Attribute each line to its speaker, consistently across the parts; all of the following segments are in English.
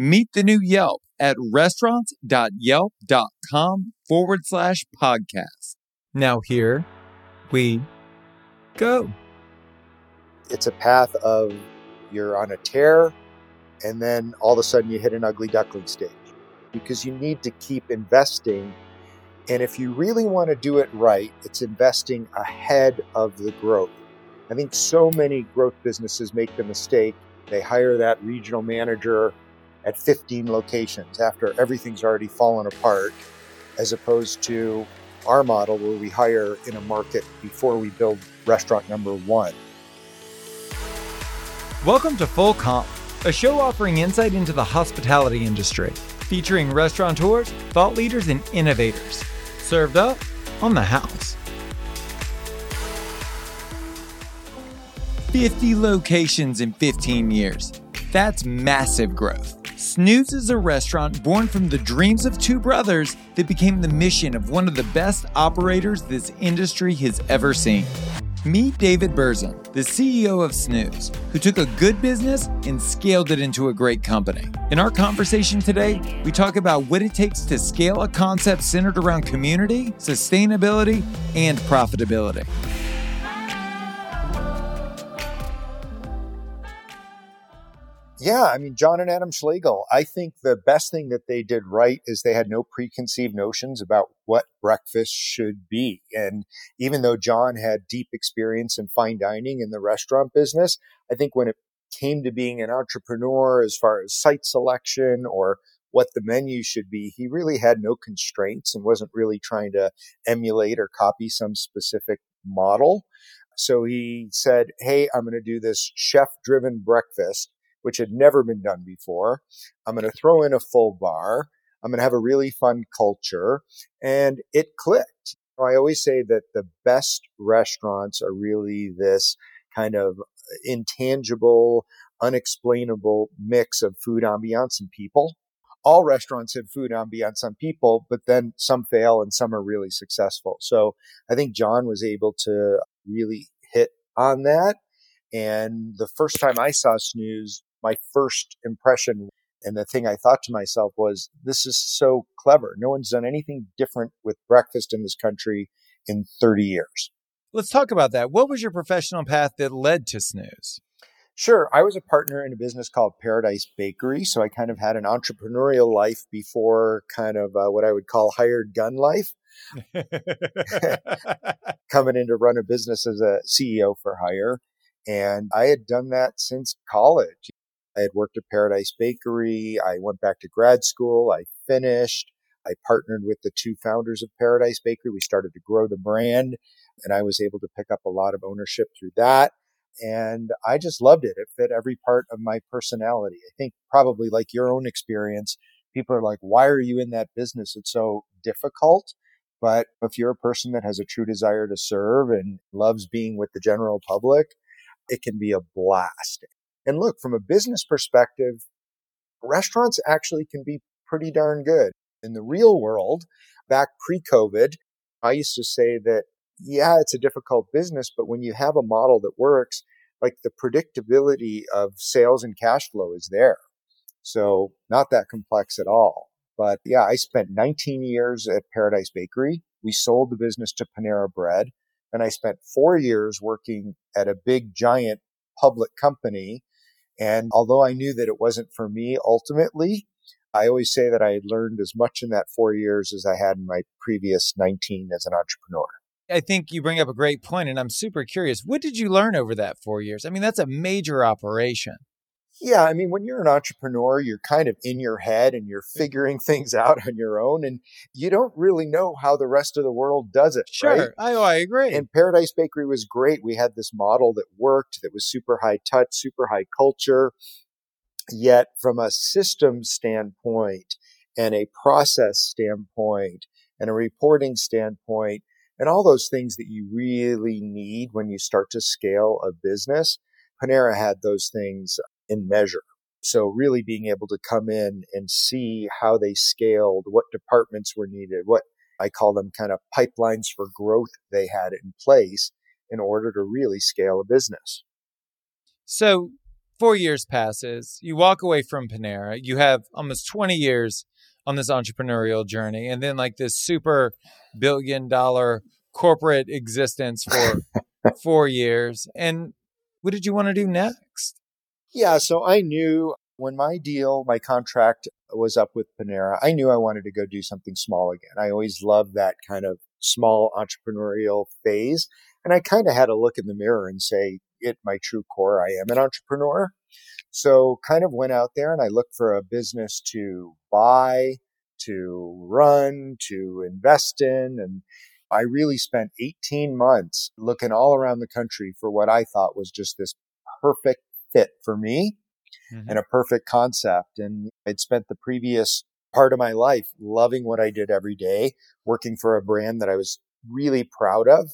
Speaker 1: Meet the new Yelp at restaurants.yelp.com forward slash podcast. Now, here we go.
Speaker 2: It's a path of you're on a tear, and then all of a sudden you hit an ugly duckling stage because you need to keep investing. And if you really want to do it right, it's investing ahead of the growth. I think so many growth businesses make the mistake. They hire that regional manager at 15 locations after everything's already fallen apart, as opposed to our model where we hire in a market before we build restaurant number one.
Speaker 1: Welcome to Full Comp, a show offering insight into the hospitality industry, featuring restaurateurs, thought leaders, and innovators. Served up on the house. 50 locations in 15 years. That's massive growth. Snooze is a restaurant born from the dreams of two brothers that became the mission of one of the best operators this industry has ever seen. Meet David Birzon, the CEO of Snooze, who took a good business and scaled it into a great company. In our conversation today, we talk about what it takes to scale a concept centered around community, sustainability, and profitability.
Speaker 2: Yeah, I mean, John and Adam Schlegel, I think the best thing that they did right is they had no preconceived notions about what breakfast should be. And even though John had deep experience in fine dining in the restaurant business, I think when it came to being an entrepreneur as far as site selection or what the menu should be, he really had no constraints and wasn't really trying to emulate or copy some specific model. So he said, Hey, I'm going to do this chef driven breakfast which had never been done before. I'm going to throw in a full bar. I'm going to have a really fun culture. And it clicked. I always say that the best restaurants are really this kind of intangible, unexplainable mix of food ambiance and people. All restaurants have food ambiance on people, but then some fail and some are really successful. So I think John was able to really hit on that. And the first time I saw Snooze, my first impression and the thing I thought to myself was, this is so clever. No one's done anything different with breakfast in this country in 30 years.
Speaker 1: Let's talk about that. What was your professional path that led to Snooze?
Speaker 2: Sure. I was a partner in a business called Paradise Bakery. So I kind of had an entrepreneurial life before kind of uh, what I would call hired gun life. Coming in to run a business as a CEO for hire. And I had done that since college. I had worked at Paradise Bakery. I went back to grad school. I finished. I partnered with the two founders of Paradise Bakery. We started to grow the brand and I was able to pick up a lot of ownership through that. And I just loved it. It fit every part of my personality. I think probably like your own experience, people are like, why are you in that business? It's so difficult. But if you're a person that has a true desire to serve and loves being with the general public, it can be a blast. And look, from a business perspective, restaurants actually can be pretty darn good. In the real world, back pre COVID, I used to say that, yeah, it's a difficult business, but when you have a model that works, like the predictability of sales and cash flow is there. So not that complex at all. But yeah, I spent 19 years at Paradise Bakery. We sold the business to Panera Bread. And I spent four years working at a big giant public company and although I knew that it wasn't for me ultimately, I always say that I had learned as much in that four years as I had in my previous 19 as an entrepreneur.
Speaker 1: I think you bring up a great point, and I'm super curious. What did you learn over that four years? I mean, that's a major operation.
Speaker 2: Yeah, I mean, when you're an entrepreneur, you're kind of in your head and you're figuring things out on your own, and you don't really know how the rest of the world does it.
Speaker 1: Sure,
Speaker 2: right?
Speaker 1: I, I agree.
Speaker 2: And Paradise Bakery was great. We had this model that worked, that was super high touch, super high culture. Yet, from a system standpoint and a process standpoint, and a reporting standpoint and all those things that you really need when you start to scale a business. Panera had those things in measure. So really being able to come in and see how they scaled, what departments were needed, what I call them kind of pipelines for growth they had in place in order to really scale a business.
Speaker 1: So four years passes, you walk away from Panera, you have almost 20 years on this entrepreneurial journey, and then like this super billion dollar corporate existence for four years. And what did you want to do next?
Speaker 2: Yeah, so I knew when my deal, my contract was up with Panera, I knew I wanted to go do something small again. I always loved that kind of small entrepreneurial phase. And I kind of had to look in the mirror and say, at my true core, I am an entrepreneur. So kind of went out there and I looked for a business to buy, to run, to invest in. And I really spent 18 months looking all around the country for what I thought was just this perfect fit for me mm-hmm. and a perfect concept. And I'd spent the previous part of my life loving what I did every day, working for a brand that I was really proud of.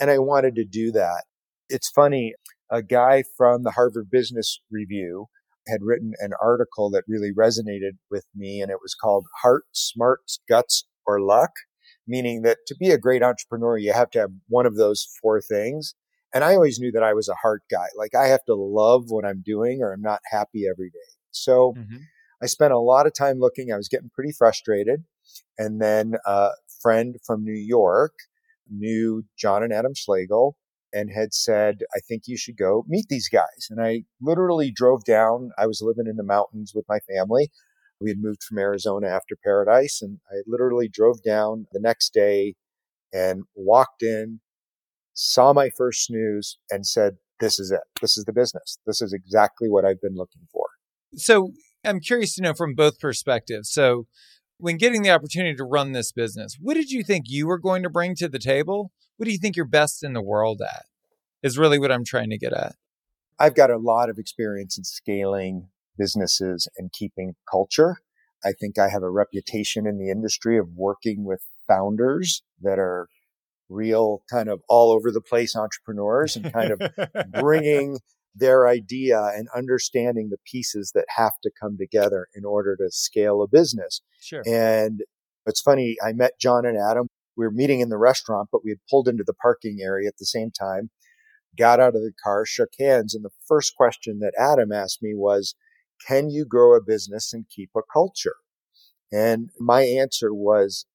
Speaker 2: And I wanted to do that. It's funny. A guy from the Harvard Business Review had written an article that really resonated with me and it was called Heart, Smarts, Guts, or Luck meaning that to be a great entrepreneur, you have to have one of those four things. And I always knew that I was a heart guy. Like I have to love what I'm doing or I'm not happy every day. So mm-hmm. I spent a lot of time looking. I was getting pretty frustrated. And then a friend from New York knew John and Adam Schlegel and had said, I think you should go meet these guys. And I literally drove down. I was living in the mountains with my family. We had moved from Arizona after Paradise, and I literally drove down the next day and walked in, saw my first snooze, and said, This is it. This is the business. This is exactly what I've been looking for.
Speaker 1: So I'm curious to know from both perspectives. So, when getting the opportunity to run this business, what did you think you were going to bring to the table? What do you think you're best in the world at? Is really what I'm trying to get at.
Speaker 2: I've got a lot of experience in scaling businesses and keeping culture. I think I have a reputation in the industry of working with founders that are real kind of all over the place entrepreneurs and kind of bringing their idea and understanding the pieces that have to come together in order to scale a business.
Speaker 1: Sure.
Speaker 2: And it's funny, I met John and Adam. We were meeting in the restaurant, but we had pulled into the parking area at the same time, got out of the car, shook hands. And the first question that Adam asked me was, can you grow a business and keep a culture? And my answer was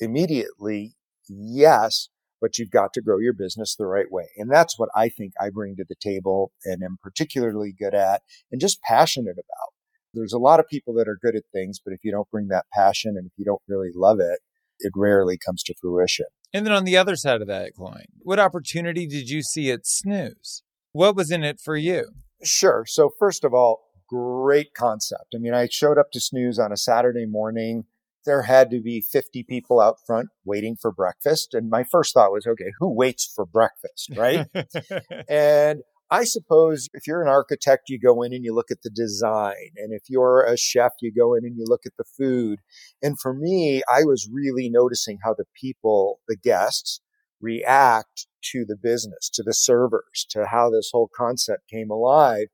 Speaker 2: immediately yes, but you've got to grow your business the right way. And that's what I think I bring to the table and am particularly good at and just passionate about. There's a lot of people that are good at things, but if you don't bring that passion and if you don't really love it, it rarely comes to fruition.
Speaker 1: And then on the other side of that coin, what opportunity did you see at Snooze? What was in it for you?
Speaker 2: Sure. So first of all, great concept. I mean, I showed up to Snooze on a Saturday morning. There had to be 50 people out front waiting for breakfast. And my first thought was, okay, who waits for breakfast? Right. and I suppose if you're an architect, you go in and you look at the design. And if you're a chef, you go in and you look at the food. And for me, I was really noticing how the people, the guests, react to the business, to the servers, to how this whole concept came alive.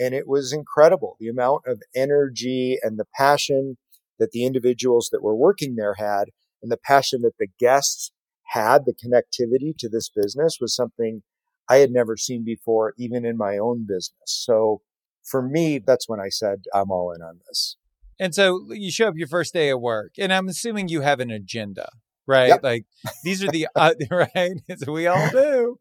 Speaker 2: And it was incredible the amount of energy and the passion that the individuals that were working there had and the passion that the guests had, the connectivity to this business was something I had never seen before, even in my own business. So for me, that's when I said, I'm all in on this.
Speaker 1: And so you show up your first day of work, and I'm assuming you have an agenda, right?
Speaker 2: Yep.
Speaker 1: Like these are the, uh, right? So we all do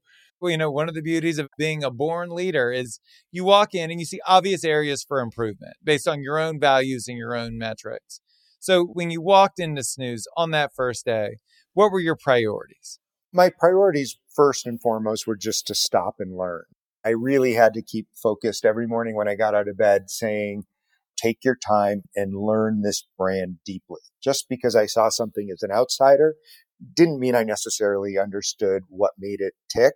Speaker 1: you know, one of the beauties of being a born leader is you walk in and you see obvious areas for improvement based on your own values and your own metrics. So when you walked into Snooze on that first day, what were your priorities?
Speaker 2: My priorities, first and foremost, were just to stop and learn. I really had to keep focused every morning when I got out of bed saying, take your time and learn this brand deeply. Just because I saw something as an outsider didn't mean I necessarily understood what made it tick.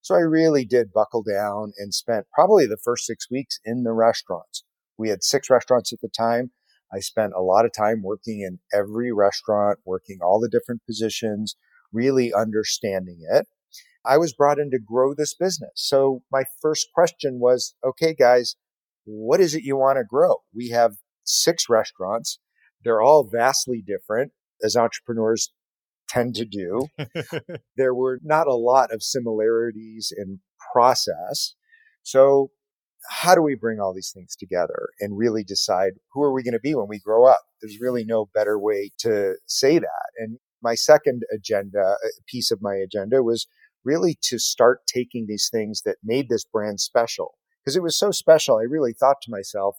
Speaker 2: So I really did buckle down and spent probably the first six weeks in the restaurants. We had six restaurants at the time. I spent a lot of time working in every restaurant, working all the different positions, really understanding it. I was brought in to grow this business. So my first question was, okay, guys, what is it you want to grow? We have six restaurants. They're all vastly different as entrepreneurs tend to do. there were not a lot of similarities in process. So how do we bring all these things together and really decide who are we going to be when we grow up? There's really no better way to say that. And my second agenda, piece of my agenda was really to start taking these things that made this brand special. Because it was so special, I really thought to myself,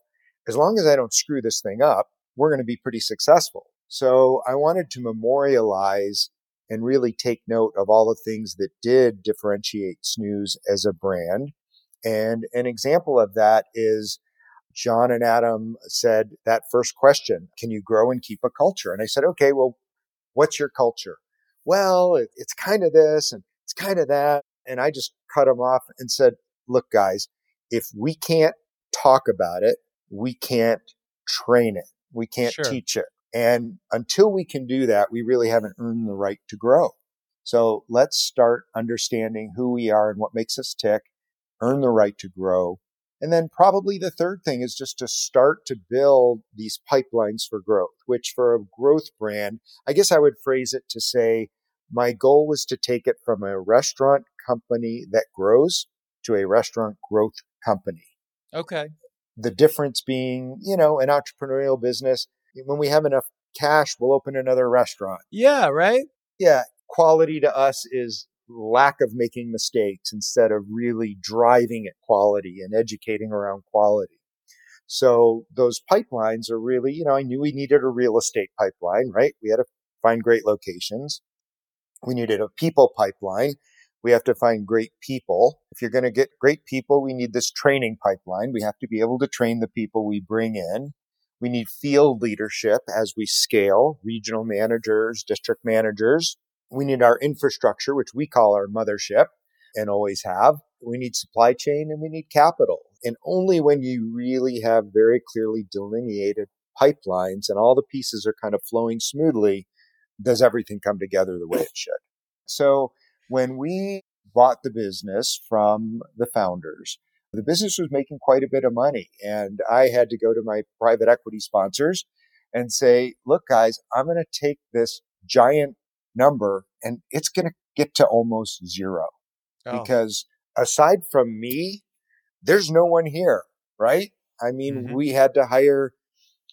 Speaker 2: as long as I don't screw this thing up, we're going to be pretty successful. So I wanted to memorialize and really take note of all the things that did differentiate Snooze as a brand. And an example of that is John and Adam said that first question, can you grow and keep a culture? And I said, okay, well, what's your culture? Well, it, it's kind of this and it's kind of that. And I just cut them off and said, look, guys, if we can't talk about it, we can't train it. We can't sure. teach it. And until we can do that, we really haven't earned the right to grow. So let's start understanding who we are and what makes us tick, earn the right to grow. And then probably the third thing is just to start to build these pipelines for growth, which for a growth brand, I guess I would phrase it to say, my goal was to take it from a restaurant company that grows to a restaurant growth company.
Speaker 1: Okay.
Speaker 2: The difference being, you know, an entrepreneurial business, when we have enough cash, we'll open another restaurant.
Speaker 1: Yeah, right?
Speaker 2: Yeah. Quality to us is lack of making mistakes instead of really driving at quality and educating around quality. So those pipelines are really, you know, I knew we needed a real estate pipeline, right? We had to find great locations. We needed a people pipeline. We have to find great people. If you're going to get great people, we need this training pipeline. We have to be able to train the people we bring in. We need field leadership as we scale, regional managers, district managers. We need our infrastructure, which we call our mothership and always have. We need supply chain and we need capital. And only when you really have very clearly delineated pipelines and all the pieces are kind of flowing smoothly, does everything come together the way it should. So when we bought the business from the founders, the business was making quite a bit of money. And I had to go to my private equity sponsors and say, look, guys, I'm going to take this giant number and it's going to get to almost zero oh. because aside from me, there's no one here, right? I mean, mm-hmm. we had to hire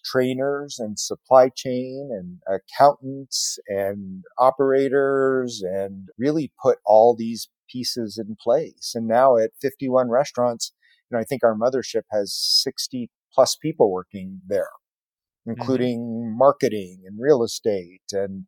Speaker 2: trainers and supply chain and accountants and operators and really put all these pieces in place. And now at 51 restaurants, you know, I think our mothership has 60 plus people working there, mm-hmm. including mm-hmm. marketing and real estate. And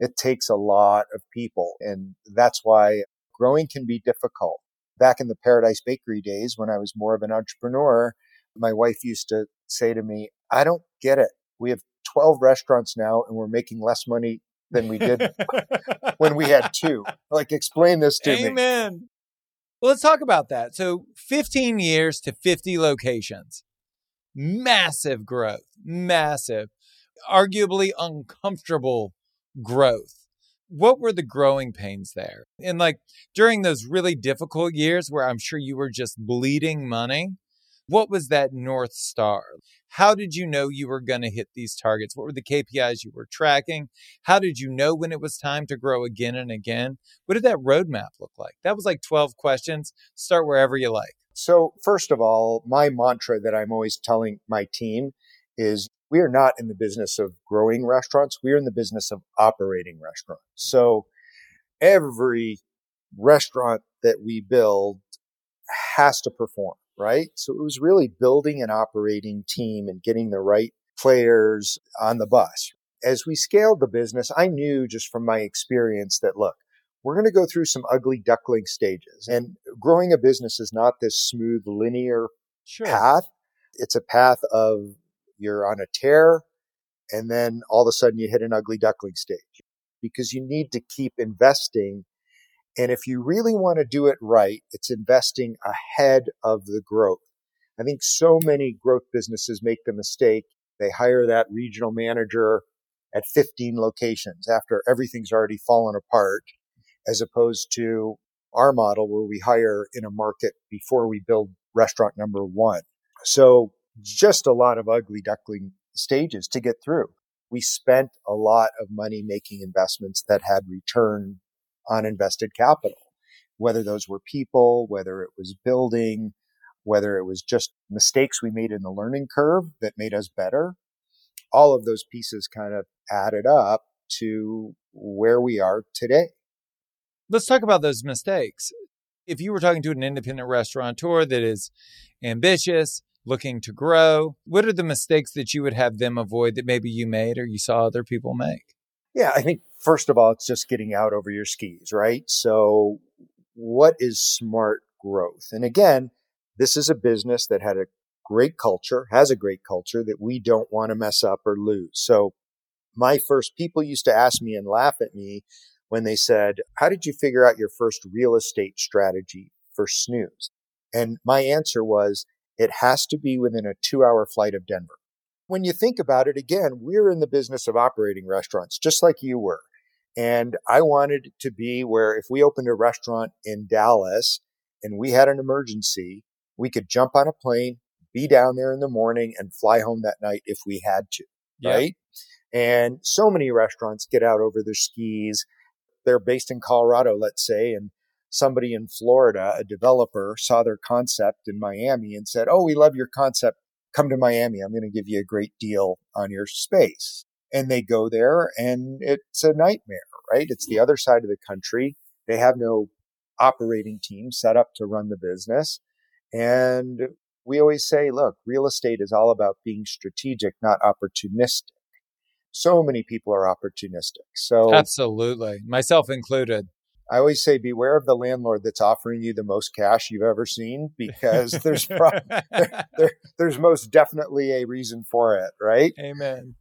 Speaker 2: it takes a lot of people. And that's why growing can be difficult. Back in the Paradise Bakery days, when I was more of an entrepreneur, my wife used to say to me, I don't get it. We have 12 restaurants now and we're making less money than we did when we had two. Like, explain this to
Speaker 1: Amen. me. Amen. Well, let's talk about that. So, 15 years to 50 locations. Massive growth, massive, arguably uncomfortable growth. What were the growing pains there? And like during those really difficult years where I'm sure you were just bleeding money, what was that North Star? How did you know you were going to hit these targets? What were the KPIs you were tracking? How did you know when it was time to grow again and again? What did that roadmap look like? That was like 12 questions. Start wherever you like.
Speaker 2: So, first of all, my mantra that I'm always telling my team is we are not in the business of growing restaurants. We are in the business of operating restaurants. So, every restaurant that we build has to perform right? So it was really building an operating team and getting the right players on the bus. As we scaled the business, I knew just from my experience that look, we're going to go through some ugly duckling stages and growing a business is not this smooth linear sure. path. It's a path of you're on a tear and then all of a sudden you hit an ugly duckling stage because you need to keep investing and if you really want to do it right, it's investing ahead of the growth. I think so many growth businesses make the mistake They hire that regional manager at 15 locations after everything's already fallen apart, as opposed to our model where we hire in a market before we build restaurant number one. So just a lot of ugly duckling stages to get through. We spent a lot of money making investments that had return on invested capital, whether those were people, whether it was building, whether it was just mistakes we made in the learning curve that made us better. All of those pieces kind of added up to where we are today.
Speaker 1: Let's talk about those mistakes. If you were talking to an independent restaurateur that is ambitious, looking to grow, what are the mistakes that you would have them avoid that maybe you made or you saw other people make?
Speaker 2: Yeah, I think first of all, it's just getting out over your skis, right? So, what is smart growth? And again, this is a business that had a great culture, has a great culture that we don't want to mess up or lose. So my first people used to ask me and laugh at me when they said, how did you figure out your first real estate strategy for snooze? And my answer was, it has to be within a two hour flight of Denver. When you think about it again, we're in the business of operating restaurants, just like you were. And I wanted to be where if we opened a restaurant in Dallas and we had an emergency, we could jump on a plane, be down there in the morning and fly home that night if we had to. Right. And so many restaurants get out over their skis. They're based in Colorado, let's say, and somebody in Florida, a developer saw their concept in Miami and said, Oh, we love your concept. Come to Miami. I'm going to give you a great deal on your space. And they go there and it's a nightmare, right? It's the other side of the country. They have no operating team set up to run the business. And we always say, look, real estate is all about being strategic, not opportunistic. So many people are opportunistic. So
Speaker 1: absolutely, myself included.
Speaker 2: I always say, beware of the landlord that's offering you the most cash you've ever seen, because there's pro- there, there, there's most definitely a reason for it, right?
Speaker 1: Amen.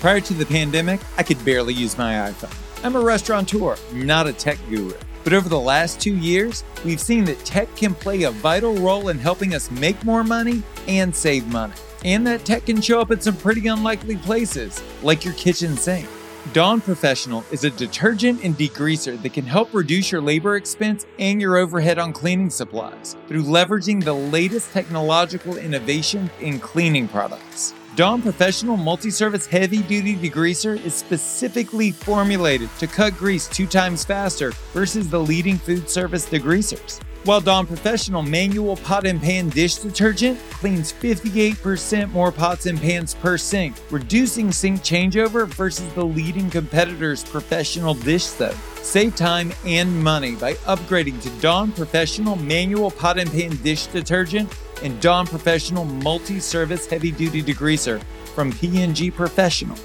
Speaker 1: Prior to the pandemic, I could barely use my iPhone. I'm a restaurateur, not a tech guru. But over the last two years, we've seen that tech can play a vital role in helping us make more money and save money. And that tech can show up at some pretty unlikely places, like your kitchen sink. Dawn Professional is a detergent and degreaser that can help reduce your labor expense and your overhead on cleaning supplies through leveraging the latest technological innovation in cleaning products. Dawn Professional Multi-Service Heavy Duty Degreaser is specifically formulated to cut grease two times faster versus the leading food service degreasers. While Dawn Professional Manual Pot and Pan Dish Detergent cleans 58% more pots and pans per sink, reducing sink changeover versus the leading competitor's professional dish soap. Save time and money by upgrading to Dawn Professional Manual Pot and Pan Dish Detergent and Dawn Professional Multi Service Heavy Duty Degreaser from P&G Professional.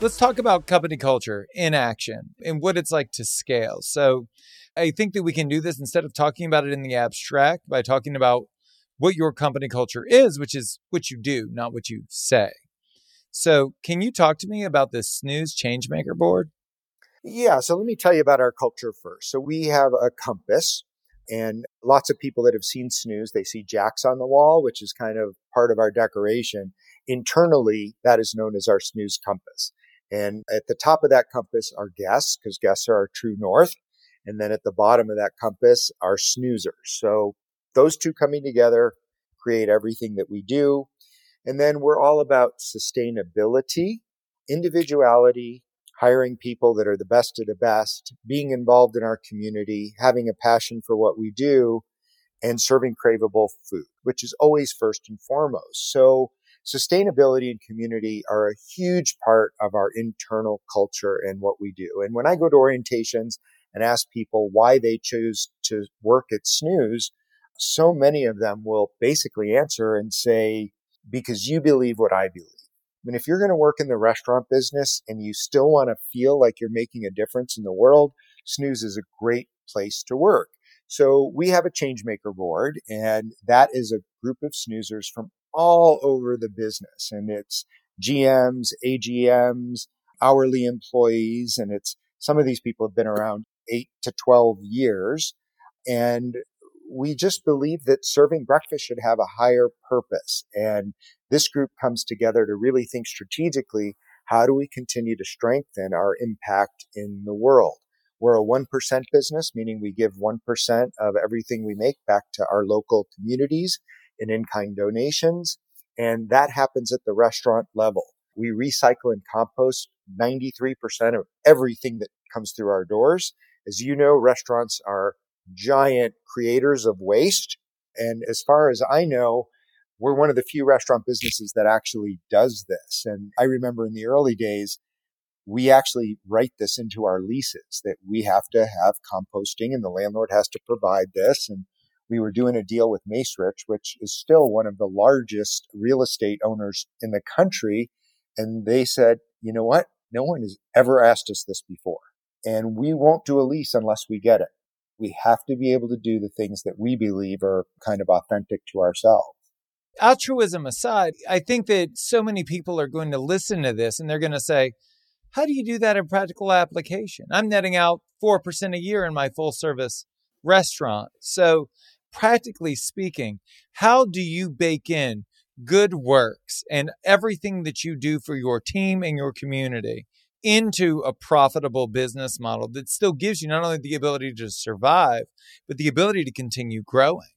Speaker 1: Let's talk about company culture in action and what it's like to scale. So, I think that we can do this instead of talking about it in the abstract by talking about what your company culture is, which is what you do, not what you say. So, can you talk to me about this Snooze Changemaker board?
Speaker 2: Yeah, so let me tell you about our culture first. So, we have a compass and lots of people that have seen snooze, they see jacks on the wall, which is kind of part of our decoration. Internally, that is known as our snooze compass. And at the top of that compass are guests, because guests are our true north. And then at the bottom of that compass are snoozers. So those two coming together create everything that we do. And then we're all about sustainability, individuality, hiring people that are the best of the best, being involved in our community, having a passion for what we do, and serving craveable food, which is always first and foremost. So sustainability and community are a huge part of our internal culture and what we do. And when I go to orientations and ask people why they choose to work at Snooze, so many of them will basically answer and say, because you believe what I believe. I mean, if you're going to work in the restaurant business and you still want to feel like you're making a difference in the world, Snooze is a great place to work. So we have a changemaker board and that is a group of snoozers from all over the business and it's GMs, AGMs, hourly employees. And it's some of these people have been around eight to 12 years. And we just believe that serving breakfast should have a higher purpose. And this group comes together to really think strategically how do we continue to strengthen our impact in the world? We're a 1% business, meaning we give 1% of everything we make back to our local communities in in-kind donations. And that happens at the restaurant level. We recycle and compost 93% of everything that comes through our doors. As you know, restaurants are giant creators of waste. And as far as I know, we're one of the few restaurant businesses that actually does this. And I remember in the early days, we actually write this into our leases that we have to have composting and the landlord has to provide this. And we were doing a deal with Macerich, which is still one of the largest real estate owners in the country. And they said, you know what? No one has ever asked us this before. And we won't do a lease unless we get it. We have to be able to do the things that we believe are kind of authentic to ourselves
Speaker 1: altruism aside, I think that so many people are going to listen to this and they're going to say, how do you do that in practical application? I'm netting out 4% a year in my full service restaurant. So, practically speaking, how do you bake in good works and everything that you do for your team and your community into a profitable business model that still gives you not only the ability to survive, but the ability to continue growing?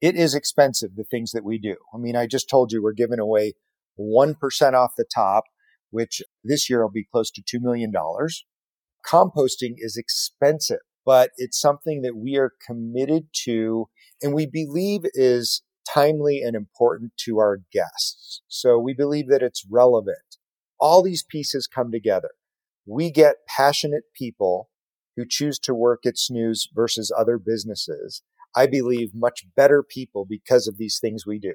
Speaker 2: it is expensive, the things that we do. I mean, I just told you we're giving away 1% off the top, which this year will be close to $2 million. Composting is expensive, but it's something that we are committed to and we believe is timely and important to our guests. So we believe that it's relevant. All these pieces come together. We get passionate people who choose to work at Snooze versus other businesses I believe, much better people because of these things we do.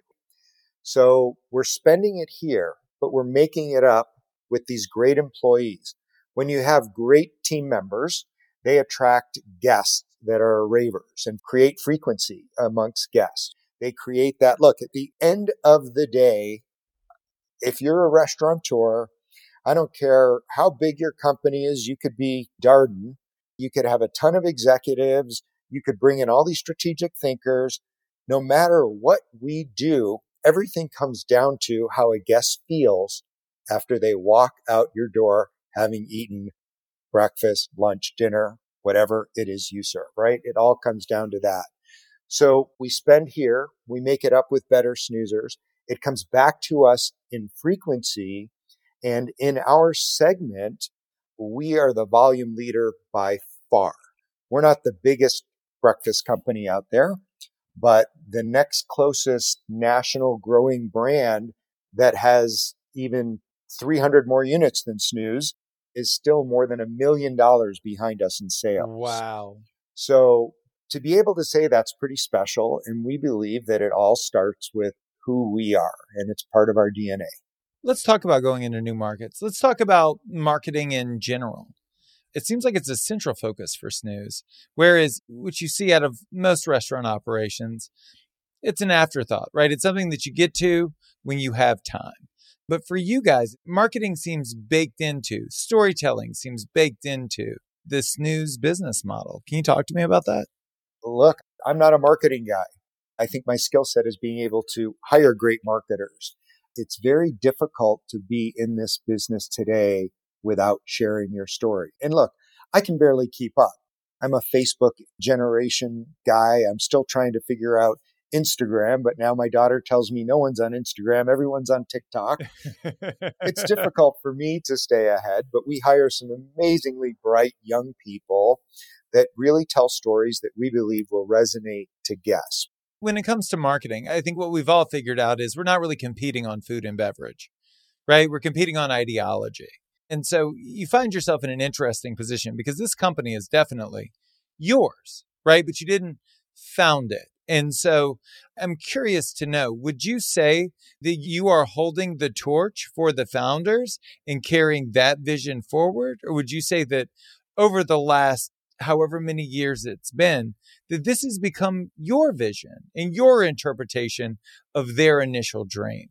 Speaker 2: So we're spending it here, but we're making it up with these great employees. When you have great team members, they attract guests that are ravers and create frequency amongst guests. They create that look at the end of the day. If you're a restaurateur, I don't care how big your company is. You could be Darden. You could have a ton of executives you could bring in all these strategic thinkers. No matter what we do, everything comes down to how a guest feels after they walk out your door having eaten breakfast, lunch, dinner, whatever it is you serve, right? It all comes down to that. So we spend here, we make it up with better snoozers. It comes back to us in frequency. And in our segment, we are the volume leader by far. We're not the biggest breakfast company out there. But the next closest national growing brand that has even 300 more units than Snooze is still more than a million dollars behind us in sales.
Speaker 1: Wow.
Speaker 2: So to be able to say that's pretty special. And we believe that it all starts with who we are and it's part of our DNA.
Speaker 1: Let's talk about going into new markets. Let's talk about marketing in general. It seems like it's a central focus for snooze whereas what you see out of most restaurant operations it's an afterthought right? It's something that you get to when you have time. But for you guys marketing seems baked into storytelling seems baked into the snooze business model. Can you talk to me about that?
Speaker 2: Look i'm not a marketing guy. I think my skill set is being able to hire great marketers it's very difficult to be in this business today without sharing your story. And look, I can barely keep up. I'm a Facebook generation guy. I'm still trying to figure out Instagram, but now my daughter tells me no one's on Instagram, everyone's on TikTok. it's difficult for me to stay ahead, but we hire some amazingly bright young people that really tell stories that we believe will resonate to guests.
Speaker 1: When it comes to marketing, I think what we've all figured out is we're not really competing on food and beverage, right? We're competing on ideology. And so you find yourself in an interesting position because this company is definitely yours, right? But you didn't found it. And so I'm curious to know would you say that you are holding the torch for the founders and carrying that vision forward? Or would you say that over the last however many years it's been, that this has become your vision and your interpretation of their initial dream?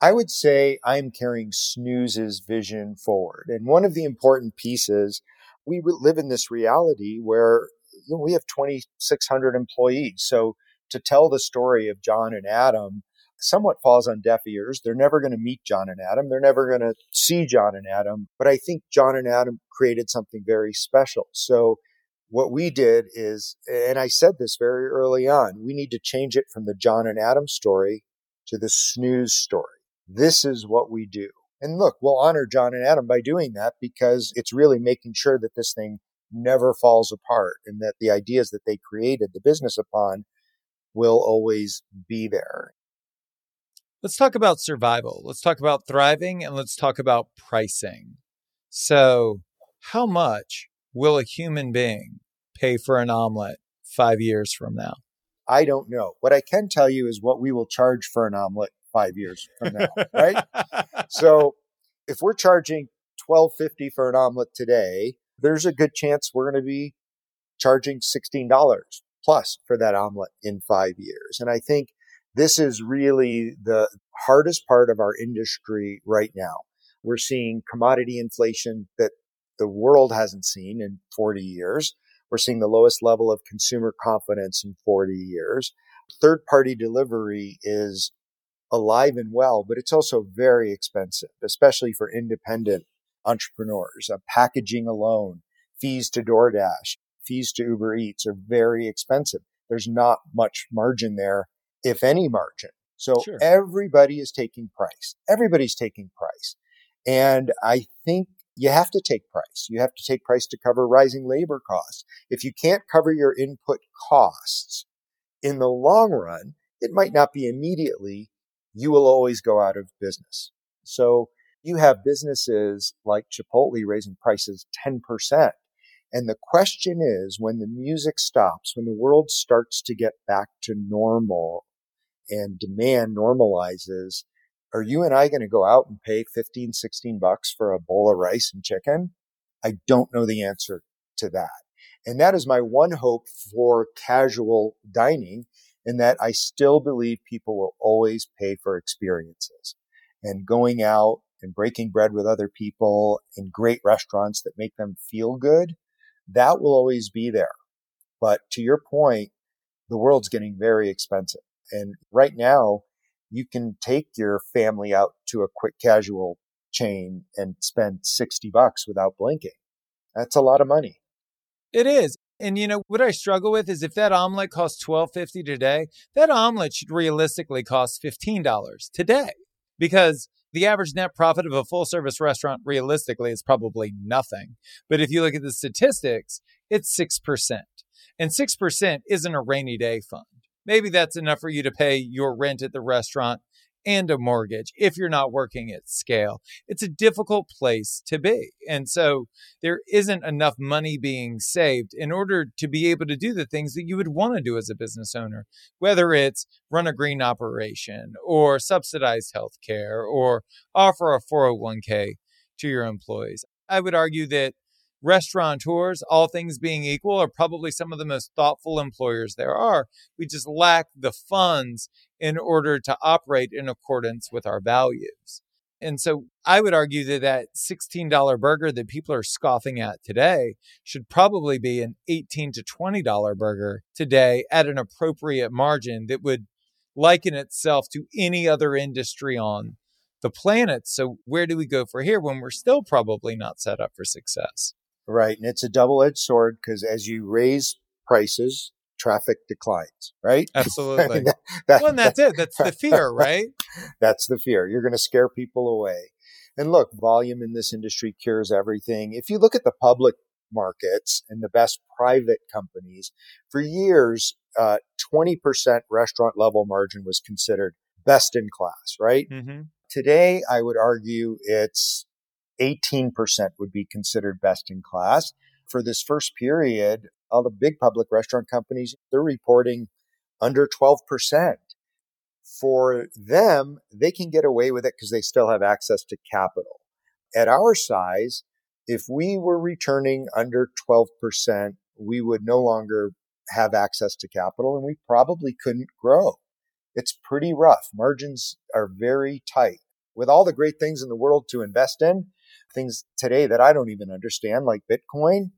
Speaker 2: I would say I'm carrying Snooze's vision forward. And one of the important pieces, we live in this reality where you know, we have 2,600 employees. So to tell the story of John and Adam somewhat falls on deaf ears. They're never going to meet John and Adam. They're never going to see John and Adam. But I think John and Adam created something very special. So what we did is, and I said this very early on, we need to change it from the John and Adam story to the snooze story. This is what we do. And look, we'll honor John and Adam by doing that because it's really making sure that this thing never falls apart and that the ideas that they created the business upon will always be there.
Speaker 1: Let's talk about survival. Let's talk about thriving and let's talk about pricing. So, how much will a human being pay for an omelet five years from now?
Speaker 2: I don't know. What I can tell you is what we will charge for an omelet five years from now, right? so, if we're charging twelve fifty for an omelet today, there's a good chance we're going to be charging sixteen dollars plus for that omelet in five years. And I think this is really the hardest part of our industry right now. We're seeing commodity inflation that the world hasn't seen in 40 years. We're seeing the lowest level of consumer confidence in 40 years. Third party delivery is alive and well, but it's also very expensive, especially for independent entrepreneurs. Uh, packaging alone, fees to DoorDash, fees to Uber Eats are very expensive. There's not much margin there if any margin. So sure. everybody is taking price. Everybody's taking price. And I think you have to take price. You have to take price to cover rising labor costs. If you can't cover your input costs in the long run, it might not be immediately. You will always go out of business. So you have businesses like Chipotle raising prices 10%. And the question is when the music stops, when the world starts to get back to normal and demand normalizes, are you and I going to go out and pay 15, 16 bucks for a bowl of rice and chicken? I don't know the answer to that. And that is my one hope for casual dining in that I still believe people will always pay for experiences and going out and breaking bread with other people in great restaurants that make them feel good. That will always be there. But to your point, the world's getting very expensive. And right now, you can take your family out to a quick casual chain and spend 60 bucks without blinking. That's a lot of money.
Speaker 1: It is. And you know what I struggle with is if that omelet costs twelve fifty today, that omelet should realistically cost fifteen dollars today, because the average net profit of a full service restaurant realistically is probably nothing. But if you look at the statistics, it's six percent, and six percent isn't a rainy day fund maybe that's enough for you to pay your rent at the restaurant and a mortgage if you're not working at scale. It's a difficult place to be. And so there isn't enough money being saved in order to be able to do the things that you would want to do as a business owner, whether it's run a green operation or subsidize healthcare or offer a 401k to your employees. I would argue that restaurateurs, all things being equal, are probably some of the most thoughtful employers there are. We just lack the funds in order to operate in accordance with our values. And so I would argue that that $16 burger that people are scoffing at today should probably be an 18 to $20 burger today at an appropriate margin that would liken itself to any other industry on the planet. So where do we go for here when we're still probably not set up for success?
Speaker 2: Right. And it's a double edged sword because as you raise prices, traffic declines, right?
Speaker 1: Absolutely. that, that, well, and that's it. That's the fear, right?
Speaker 2: that's the fear. You're going to scare people away. And look, volume in this industry cures everything. If you look at the public markets and the best private companies, for years, uh, 20% restaurant level margin was considered best in class, right? Mm-hmm. Today, I would argue it's 18% would be considered best in class. For this first period, all the big public restaurant companies, they're reporting under 12%. For them, they can get away with it because they still have access to capital. At our size, if we were returning under 12%, we would no longer have access to capital and we probably couldn't grow. It's pretty rough. Margins are very tight. With all the great things in the world to invest in, things today that I don't even understand, like Bitcoin,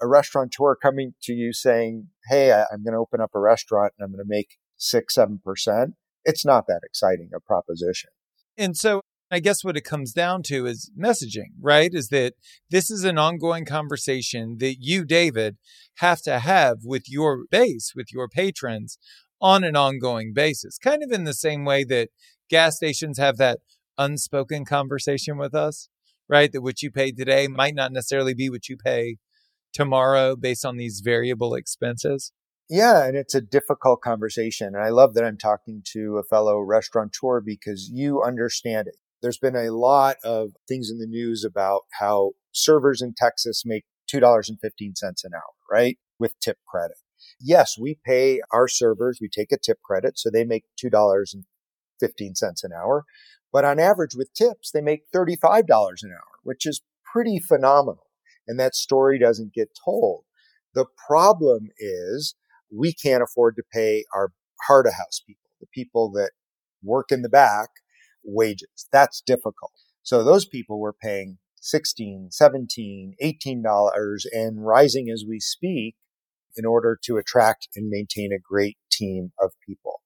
Speaker 2: a restaurateur coming to you saying, Hey, I'm going to open up a restaurant and I'm going to make six, 7%. It's not that exciting a proposition.
Speaker 1: And so I guess what it comes down to is messaging, right? Is that this is an ongoing conversation that you, David, have to have with your base, with your patrons on an ongoing basis, kind of in the same way that gas stations have that unspoken conversation with us, right? That what you pay today might not necessarily be what you pay tomorrow based on these variable expenses.
Speaker 2: Yeah, and it's a difficult conversation. And I love that I'm talking to a fellow restaurateur because you understand it. There's been a lot of things in the news about how servers in Texas make $2.15 an hour, right? With tip credit. Yes, we pay our servers, we take a tip credit, so they make $2.15 an hour. But on average with tips, they make $35 an hour, which is pretty phenomenal. And that story doesn't get told. The problem is we can't afford to pay our of house people, the people that work in the back wages. That's difficult. So those people were paying 16, 17, 18 dollars and rising as we speak in order to attract and maintain a great team of people.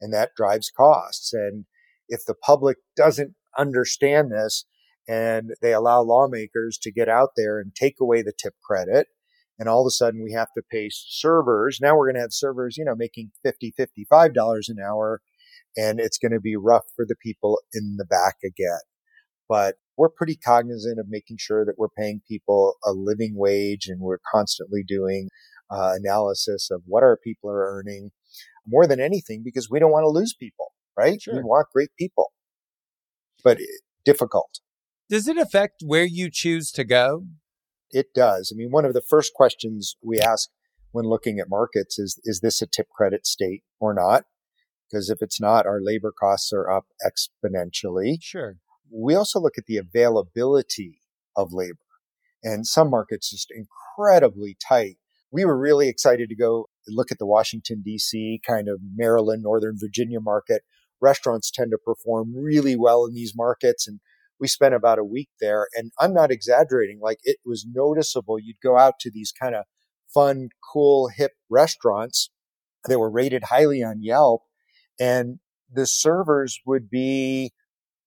Speaker 2: And that drives costs. And if the public doesn't understand this and they allow lawmakers to get out there and take away the tip credit, and all of a sudden we have to pay servers. Now we're going to have servers, you know, making 50, $55 an hour and it's going to be rough for the people in the back again. But we're pretty cognizant of making sure that we're paying people a living wage and we're constantly doing uh, analysis of what our people are earning more than anything because we don't want to lose people, right? Sure. We want great people, but difficult.
Speaker 1: Does it affect where you choose to go?
Speaker 2: It does. I mean, one of the first questions we ask when looking at markets is, is this a tip credit state or not? Because if it's not, our labor costs are up exponentially.
Speaker 1: Sure.
Speaker 2: We also look at the availability of labor and some markets just incredibly tight. We were really excited to go look at the Washington DC kind of Maryland, Northern Virginia market. Restaurants tend to perform really well in these markets and we spent about a week there and I'm not exaggerating. Like it was noticeable. You'd go out to these kind of fun, cool, hip restaurants that were rated highly on Yelp and the servers would be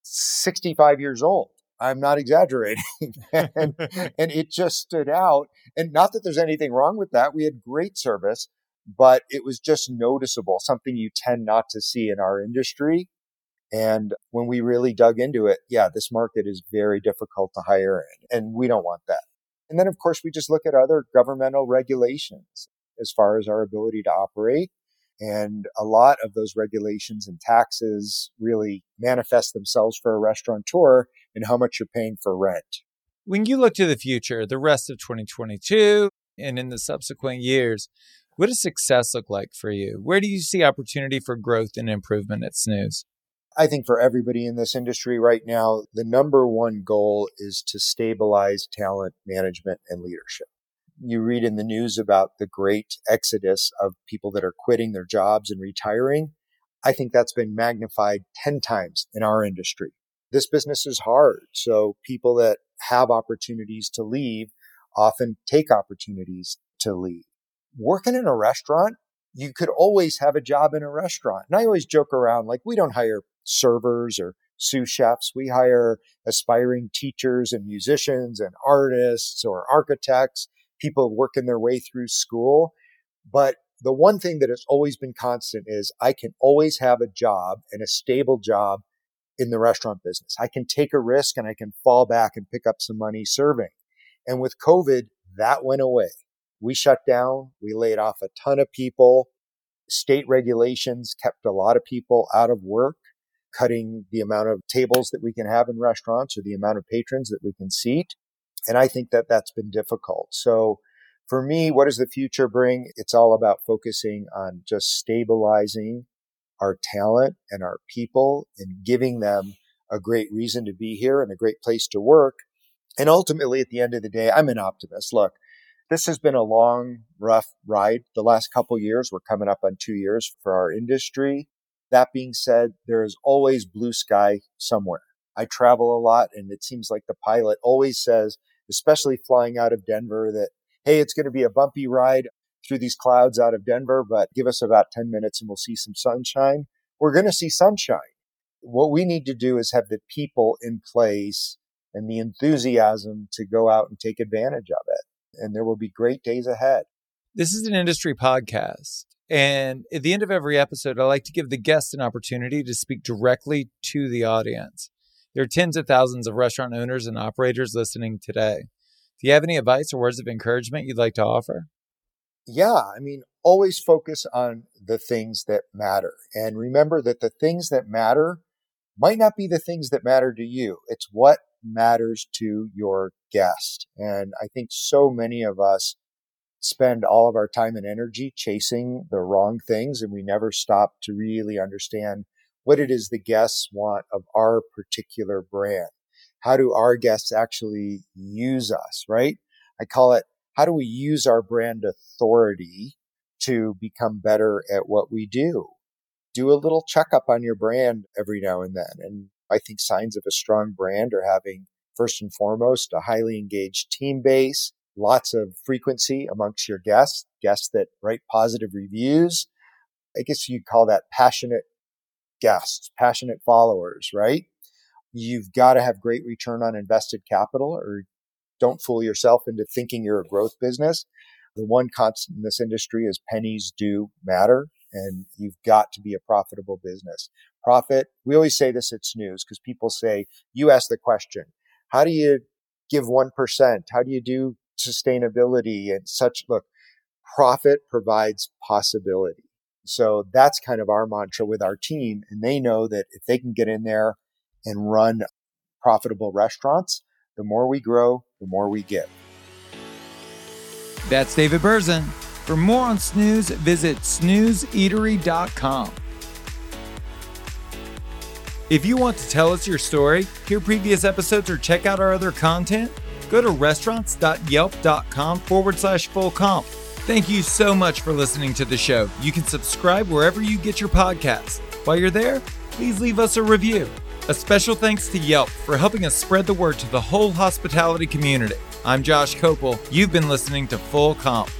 Speaker 2: 65 years old. I'm not exaggerating. and, and it just stood out. And not that there's anything wrong with that. We had great service, but it was just noticeable, something you tend not to see in our industry. And when we really dug into it, yeah, this market is very difficult to hire in, and we don't want that. And then, of course, we just look at other governmental regulations as far as our ability to operate. And a lot of those regulations and taxes really manifest themselves for a restaurateur in how much you're paying for rent.
Speaker 1: When you look to the future, the rest of 2022 and in the subsequent years, what does success look like for you? Where do you see opportunity for growth and improvement at Snooze?
Speaker 2: I think for everybody in this industry right now, the number one goal is to stabilize talent management and leadership you read in the news about the great exodus of people that are quitting their jobs and retiring. I think that's been magnified 10 times in our industry. This business is hard. So people that have opportunities to leave often take opportunities to leave. Working in a restaurant, you could always have a job in a restaurant. And I always joke around like we don't hire servers or sous chefs. We hire aspiring teachers and musicians and artists or architects people working their way through school. But the one thing that has always been constant is I can always have a job and a stable job in the restaurant business. I can take a risk and I can fall back and pick up some money serving. And with COVID, that went away. We shut down. We laid off a ton of people. State regulations kept a lot of people out of work, cutting the amount of tables that we can have in restaurants or the amount of patrons that we can seat. And I think that that's been difficult. So for me, what does the future bring? It's all about focusing on just stabilizing our talent and our people and giving them a great reason to be here and a great place to work. And ultimately, at the end of the day, I'm an optimist. Look, this has been a long, rough ride the last couple years. We're coming up on two years for our industry. That being said, there is always blue sky somewhere. I travel a lot and it seems like the pilot always says especially flying out of Denver, that hey, it's going to be a bumpy ride through these clouds out of Denver, but give us about 10 minutes and we'll see some sunshine. We're going to see sunshine. What we need to do is have the people in place and the enthusiasm to go out and take advantage of it. And there will be great days ahead.
Speaker 1: This is an industry podcast. And at the end of every episode, I like to give the guest an opportunity to speak directly to the audience. There are tens of thousands of restaurant owners and operators listening today. Do you have any advice or words of encouragement you'd like to offer?
Speaker 2: Yeah, I mean, always focus on the things that matter. And remember that the things that matter might not be the things that matter to you. It's what matters to your guest. And I think so many of us spend all of our time and energy chasing the wrong things and we never stop to really understand what it is the guests want of our particular brand. How do our guests actually use us, right? I call it, how do we use our brand authority to become better at what we do? Do a little checkup on your brand every now and then. And I think signs of a strong brand are having first and foremost a highly engaged team base, lots of frequency amongst your guests, guests that write positive reviews. I guess you'd call that passionate guests, passionate followers, right? You've got to have great return on invested capital or don't fool yourself into thinking you're a growth business. The one constant in this industry is pennies do matter and you've got to be a profitable business. Profit. We always say this at Snooze because people say, you ask the question, how do you give 1%? How do you do sustainability and such? Look, profit provides possibility. So that's kind of our mantra with our team. And they know that if they can get in there and run profitable restaurants, the more we grow, the more we give.
Speaker 1: That's David Birzon. For more on Snooze, visit snoozeeatery.com. If you want to tell us your story, hear previous episodes, or check out our other content, go to restaurants.yelp.com forward slash full comp. Thank you so much for listening to the show. You can subscribe wherever you get your podcasts. While you're there, please leave us a review. A special thanks to Yelp for helping us spread the word to the whole hospitality community. I'm Josh Kopel. You've been listening to Full Comp.